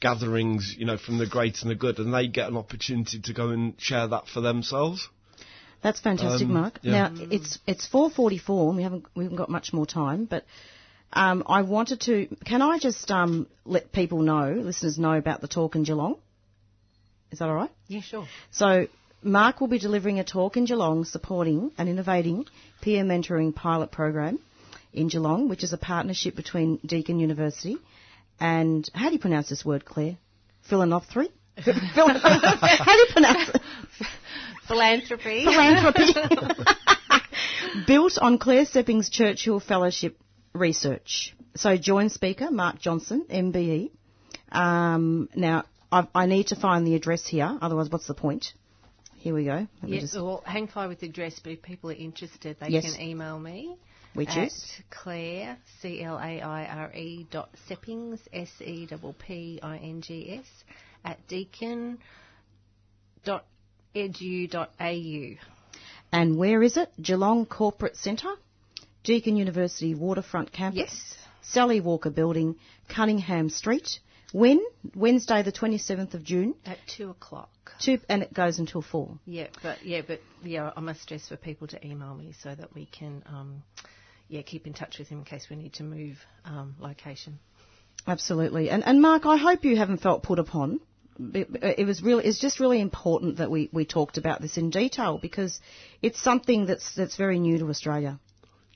Speaker 5: gatherings, you know, from the great and the good, and they get an opportunity to go and share that for themselves.
Speaker 1: That's fantastic,
Speaker 5: Um,
Speaker 1: Mark.
Speaker 5: yeah.
Speaker 1: Now it's it's 4:44. and We haven't we haven't got much more time, but um, I wanted to. Can I just um, let people know, listeners know about the talk in Geelong? Is that all right?
Speaker 3: Yeah, sure.
Speaker 1: So Mark will be delivering a talk in Geelong supporting an innovating peer mentoring pilot program in Geelong, which is a partnership between Deakin University and how do you pronounce this word, Claire? Philanthropy. How do you pronounce it?
Speaker 3: Philanthropy.
Speaker 1: philanthropy. Built on Claire Seppings Churchill Fellowship research. So joint speaker, Mark Johnson, MBE. Um, now, I, I need to find the address here, otherwise what's the point? Here we go. Let
Speaker 3: Yes,
Speaker 1: just-
Speaker 3: well, hang fire with the address, but if people are interested, they
Speaker 1: Yes.
Speaker 3: can email me.
Speaker 1: Which
Speaker 3: at
Speaker 1: is?
Speaker 3: Claire, C L A I R E dot Seppings, S E P P I N G S, at deakin dot edu dot au.
Speaker 1: And where is it? Geelong Corporate Centre, Deakin University Waterfront Campus,
Speaker 3: Yes.
Speaker 1: Sally Walker Building, Cunningham Street. When? Wednesday, the 27th of June,
Speaker 3: At two o'clock.
Speaker 1: two, and it goes until four.
Speaker 3: Yeah, but yeah, but yeah, I must stress for people to email me so that we can, um, yeah, keep in touch with him in case we need to move um, location.
Speaker 1: Absolutely. And, and Mark, I hope you haven't felt put upon. It, it was really, it's just really important that we, we talked about this in detail because it's something that's, that's very new to Australia.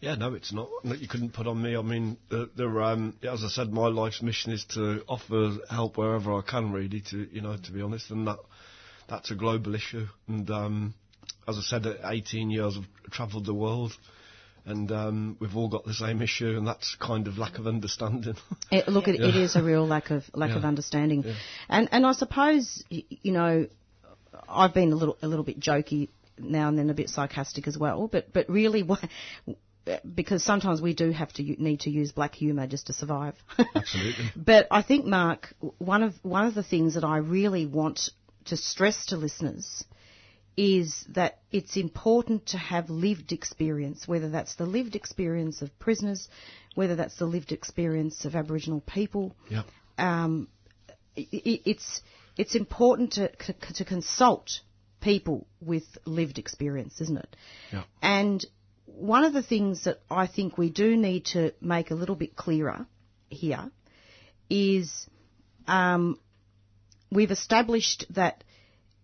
Speaker 5: Yeah, no, it's not. No, You couldn't put on me. I mean, the, the, um, as I said, my life's mission is to offer help wherever I can, really. To you know, to be honest, and that that's a global issue. And um, as I said, at 18 years, I've travelled the world, and um, we've all got the same issue, and that's kind of lack of understanding.
Speaker 1: It, look, it, it is a real lack of lack of
Speaker 5: Yeah.
Speaker 1: understanding, and and I suppose you know, I've been a little a little bit jokey now and then, a bit sarcastic as well. But but really, what, because sometimes we do have to need to use black humour just to survive.
Speaker 5: Absolutely.
Speaker 1: But I think, Mark, one of one of the things that I really want to stress to listeners is that it's important to have lived experience, whether that's the lived experience of prisoners, whether that's the lived experience of Aboriginal people.
Speaker 5: Yeah.
Speaker 1: Um, i i it's it's important to to consult people with lived experience, isn't it?
Speaker 5: Yeah.
Speaker 1: And one of the things that I think we do need to make a little bit clearer here is um, we've established that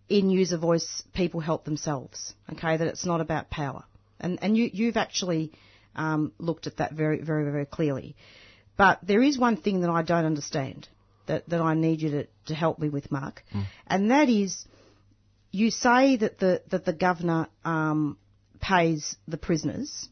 Speaker 1: in user voice people help themselves. Okay, that it's not about power, and and you you've actually um, looked at that very very very clearly. But there is one thing that I don't understand that that I need you to to help me with, Mark, and that is you say that the that the governor um, pays the prisoners,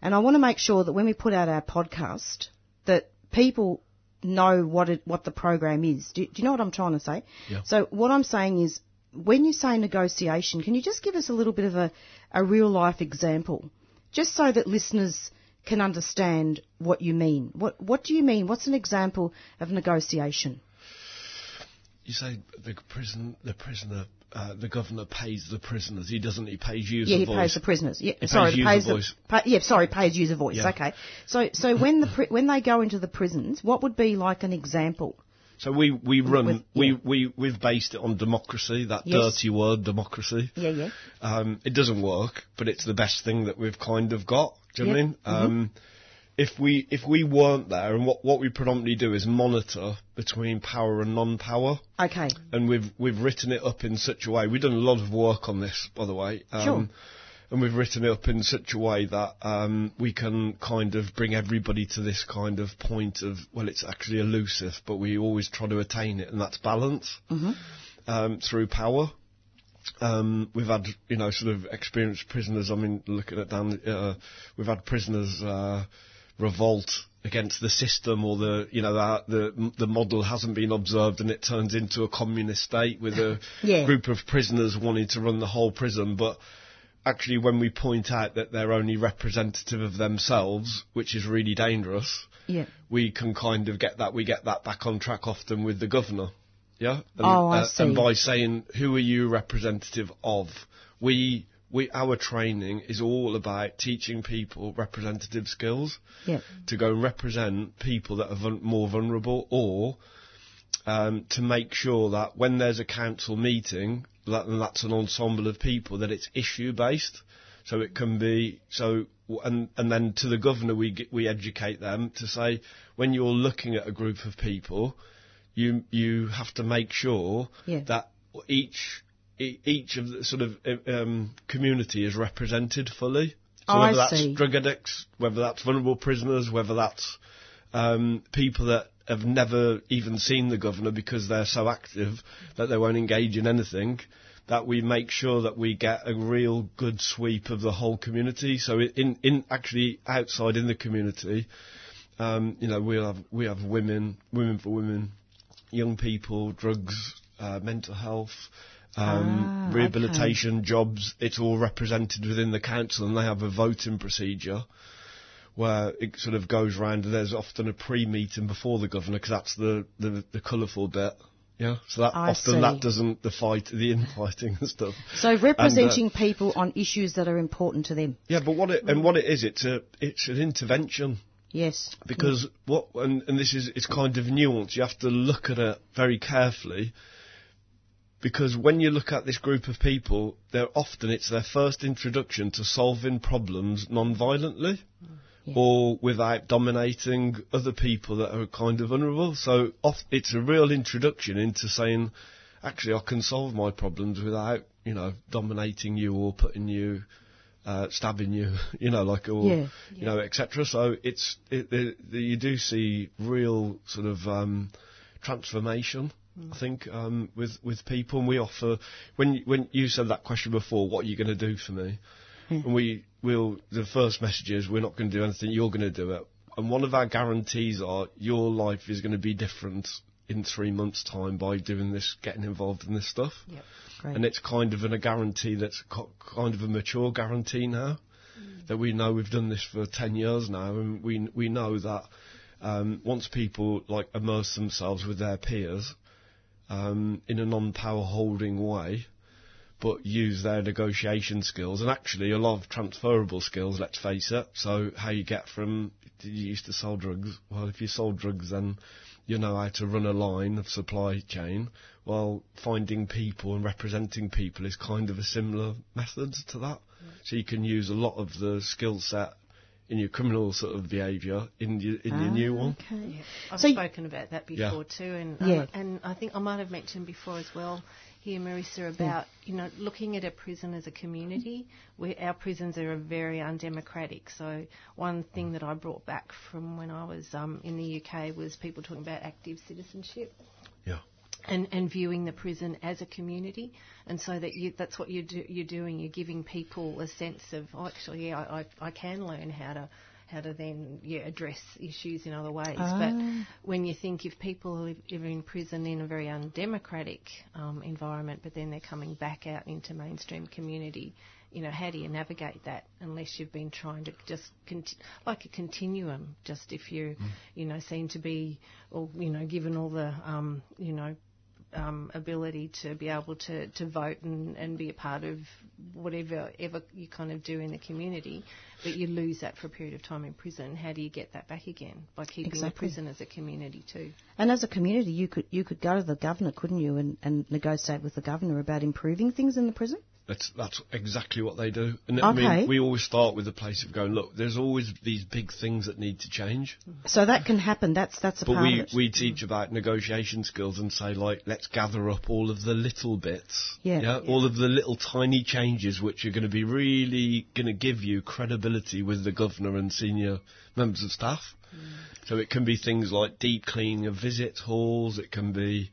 Speaker 1: and I want to make sure that when we put out our podcast, that people know what it, what the program is. Do, do you know what I'm trying to say?
Speaker 5: Yeah.
Speaker 1: So what I'm saying is, when you say negotiation, can you just give us a little bit of a, a real life example, just so that listeners can understand what you mean? What what do you mean? What's an example of negotiation?
Speaker 5: You say the prison, the prisoner, uh, the governor pays the prisoners. He doesn't. He pays user
Speaker 1: Yeah, he
Speaker 5: voice.
Speaker 1: pays the prisoners. Yeah,
Speaker 5: He
Speaker 1: sorry,
Speaker 5: pays
Speaker 1: pays the,
Speaker 5: voice.
Speaker 1: pa- yeah, sorry, pays user voice.
Speaker 5: Yeah.
Speaker 1: Okay, so so when the when they go into the prisons, what would be like an example?
Speaker 5: So we, we run
Speaker 1: With-
Speaker 5: we,
Speaker 1: yeah.
Speaker 5: we we've based it on democracy, that
Speaker 1: Yes.
Speaker 5: dirty word democracy.
Speaker 1: Yeah, yeah.
Speaker 5: Um, it doesn't work, but it's the best thing that we've kind of got. Do you know what I mean? Um, if we if we weren't there, and what what we predominantly do is monitor between power and non-power,
Speaker 1: Okay,
Speaker 5: and we've we've written it up in such a way. We've done a lot of work on this, by the way. Um,
Speaker 1: Sure.
Speaker 5: and we've written it up in such a way that um, we can kind of bring everybody to this kind of point of well, it's actually elusive, but we always try to attain it, and that's balance um, through power. Um, we've had, you know, sort of experienced prisoners. I mean, looking at down, uh, we've had prisoners uh, revolt against the system or the, you know, the, the the model hasn't been observed and it turns into a communist state with a
Speaker 1: Yeah.
Speaker 5: group of prisoners wanting to run the whole prison. But actually, when we point out that they're only representative of themselves, which is really dangerous,
Speaker 1: Yeah.
Speaker 5: we can kind of get that we get that back on track often with the governor. Yeah. And,
Speaker 1: Oh, I
Speaker 5: uh,
Speaker 1: see.
Speaker 5: And by saying who are you representative of, we we our training is all about teaching people representative skills
Speaker 1: Yeah.
Speaker 5: to go and represent people that are vul- more vulnerable or um, to make sure that when there's a council meeting, that, and that's an ensemble of people, that it's issue based. So it can be so, and and then to the governor we get, we educate them to say when you're looking at a group of people, you you have to make sure
Speaker 1: Yeah.
Speaker 5: that each each of the sort of um, community is represented fully. So
Speaker 1: I
Speaker 5: whether that's
Speaker 1: see.
Speaker 5: drug addicts, whether that's vulnerable prisoners, whether that's um, people that have never even seen the governor because they're so active that they won't engage in anything, that we make sure that we get a real good sweep of the whole community. So in, in actually outside in the community, um, you know, we'll have, we have women, women for women, young people, drugs, uh, mental health, um,
Speaker 1: Ah,
Speaker 5: rehabilitation, jobs. It's all represented within the council, and they have a voting procedure where it sort of goes round. And there's often a pre-meeting before the governor because that's the the, the colourful bit. Yeah, so that
Speaker 1: I
Speaker 5: often
Speaker 1: see.
Speaker 5: that doesn't the fight, the infighting and stuff.
Speaker 1: So representing people on issues that are important to them.
Speaker 5: Yeah, but what it and what it is, it's a it's an intervention.
Speaker 1: Yes.
Speaker 5: because what and, and this is it's kind of nuanced. You have to look at it very carefully because when you look at this group of people, they're often it's their first introduction to solving problems non-violently or without dominating other people that are kind of vulnerable. So it's a real introduction into saying, actually, I can solve my problems without you know dominating you or putting you. Uh, stabbing you, you know, like or
Speaker 1: Yeah.
Speaker 5: you know, etc. So it's it, it, you do see real sort of um, transformation. I think um, with with people, and we offer when you- when you said that question before, what are you going to do for me? And we will the first message is we're not going to do anything. You're going to do it. And one of our guarantees are your life is going to be different in three months' time by doing this, getting involved in this stuff.
Speaker 1: Great.
Speaker 5: And it's kind of an, a guarantee that's co- kind of a mature guarantee now. That we know we've done this for 10 years now, and we, we know that um, once people like immerse themselves with their peers um, in a non-power holding way, but use their negotiation skills and actually a lot of transferable skills, let's face it. So how you get from, you used to sell drugs? Well, if you sold drugs then you know how to run a line of supply chain. Well, finding people and representing people is kind of a similar method to that. So you can use a lot of the skill set in your criminal sort of behaviour in your, in your new one.
Speaker 1: Okay.
Speaker 3: Yeah, I've
Speaker 1: So y-
Speaker 3: spoken about that
Speaker 5: Yeah.
Speaker 3: before too, and
Speaker 1: Yeah.
Speaker 3: um, and I think I might have mentioned before as well here, Marissa, about you know looking at a prison as a community. Where our prisons are very undemocratic. So one thing that I brought back from when I was um, in the UK was people talking about active citizenship
Speaker 5: Yeah.
Speaker 3: And, and viewing the prison as a community, and so that you, that's what you do, you're doing. You're giving people a sense of, oh, actually, yeah, I, I, I can learn how to how to then yeah, address issues in other ways. But when you think if people live, live in prison in a very undemocratic um, environment, but then they're coming back out into mainstream community, you know, how do you navigate that unless you've been trying to just conti- like a continuum? Just if you, you know, seem to be, or you know, given all the, um, you know, um, ability to be able to, to vote and, and be a part of whatever ever you kind of do in the community, but you lose that for a period of time in prison. How do you get that back again by keeping
Speaker 1: Exactly.
Speaker 3: the prison as a community too?
Speaker 1: And as a community, you could you could go to the governor, couldn't you, and, and negotiate with the governor about improving things in the prison?
Speaker 5: That's that's exactly what they do. And I mean, we always start with a place of going, look, there's always these big things that need to change.
Speaker 1: So that can happen. That's that's a
Speaker 5: But we, we teach about negotiation skills and say like, let's gather up all of the little bits,
Speaker 1: Yeah.
Speaker 5: all of the little tiny changes which are going to be really going to give you credibility with the governor and senior members of staff. Mm. So it can be things like deep cleaning of visit halls. It can be,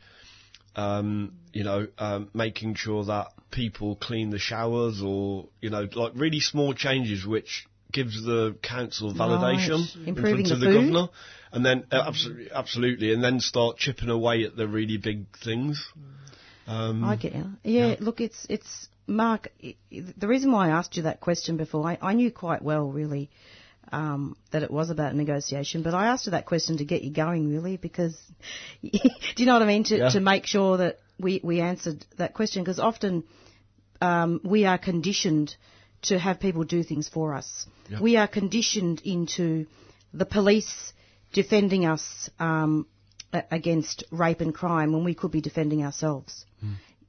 Speaker 5: um, you know, um, making sure that people clean the showers, or you know, like really small changes which gives the council validation
Speaker 1: Right.
Speaker 5: in front of
Speaker 1: the
Speaker 5: governor, and then uh, absolutely, absolutely, and then start chipping away at the really big things. Um,
Speaker 1: I get you. Yeah,
Speaker 5: yeah.
Speaker 1: look, it's it's Mark. The reason why I asked you that question before, I, I knew quite well, really, um, that it was about negotiation. But I asked you that question to get you going, really, because do you know what I mean? To
Speaker 5: Yeah.
Speaker 1: to make sure that we we answered that question, because often um, we are conditioned to have people do things for us.
Speaker 5: Yeah.
Speaker 1: We are conditioned into the police defending us um, against rape and crime when we could be defending ourselves.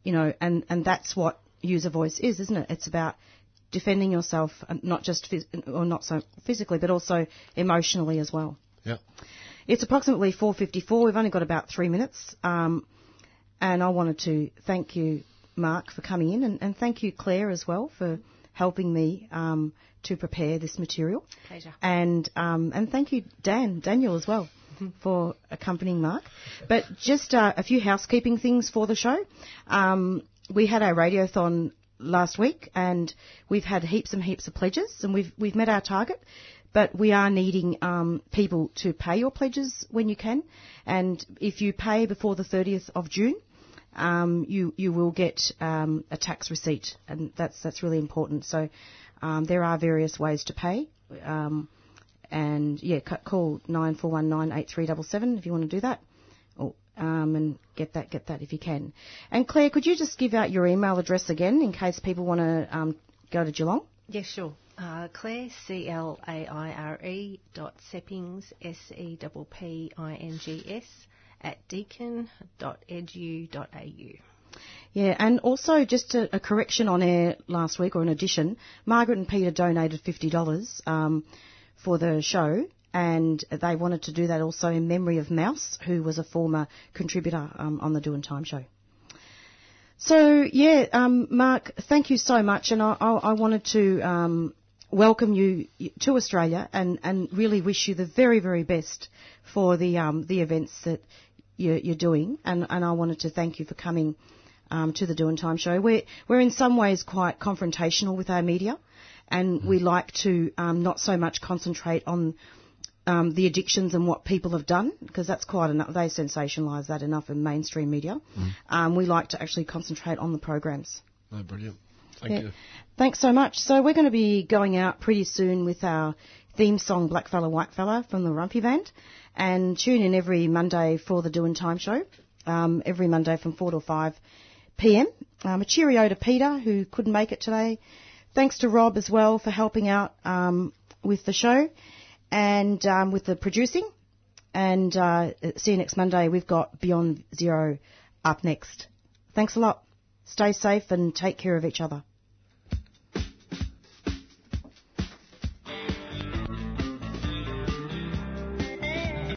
Speaker 1: You know, and, and that's what user voice is, isn't it? It's about defending yourself, not just phys- or not so physically, but also emotionally as well.
Speaker 5: yeah.
Speaker 1: It's approximately 4:54. We've only got about three minutes, um, and I wanted to thank you, Mark, for coming in, and, and thank you, Claire, as well, for helping me um, to prepare this material.
Speaker 3: Pleasure.
Speaker 1: And um, and thank you, Dan, Daniel, as well, for accompanying Mark. But just uh, a few housekeeping things for the show. Um, we had our radiothon last week, and we've had heaps and heaps of pledges, and we've we've met our target. But we are needing um, people to pay your pledges when you can, and if you pay before the 30th of June, um, you you will get um, a tax receipt, and that's that's really important. So um, there are various ways to pay, um, and yeah, call nine four one nine eight three double seven if you want to do that, um, and get that get that if you can. And Claire, could you just give out your email address again in case people want to um, go to Geelong?
Speaker 3: Yeah, sure. Uh, Claire, C L A I R E dot Seppings, S E P P I N G S, at deakin.edu.au.
Speaker 1: Yeah, and also just a, a correction on air last week, or an addition. Margaret and Peter donated fifty dollars um, for the show, and they wanted to do that also in memory of Mouse, who was a former contributor um, on the Doing Time show. So yeah, um, Mark, thank you so much, and I, I, I wanted to um, welcome you to Australia and, and really wish you the very very best for the um, the events that you're, you're doing, and, and I wanted to thank you for coming um, to the Doing Time show. We're we're in some ways quite confrontational with our media, and we like to um, not so much concentrate on um, the addictions and what people have done, because that's quite enough. They sensationalise that enough in mainstream media. Um, we like to actually concentrate on the programs.
Speaker 5: No, brilliant. Thank
Speaker 1: Yeah.
Speaker 5: you.
Speaker 1: Thanks so much. So we're going to be going out pretty soon with our theme song "Black Fella White Fella" from the Warumpi Band, and tune in every Monday for the Doing Time show. Um, every Monday from four to five p.m. Um, a cheerio to Peter who couldn't make it today. Thanks to Rob as well for helping out um, with the show and um, with the producing. And uh, see you next Monday. We've got Beyond Zero up next. Thanks a lot. Stay safe and take care of each other.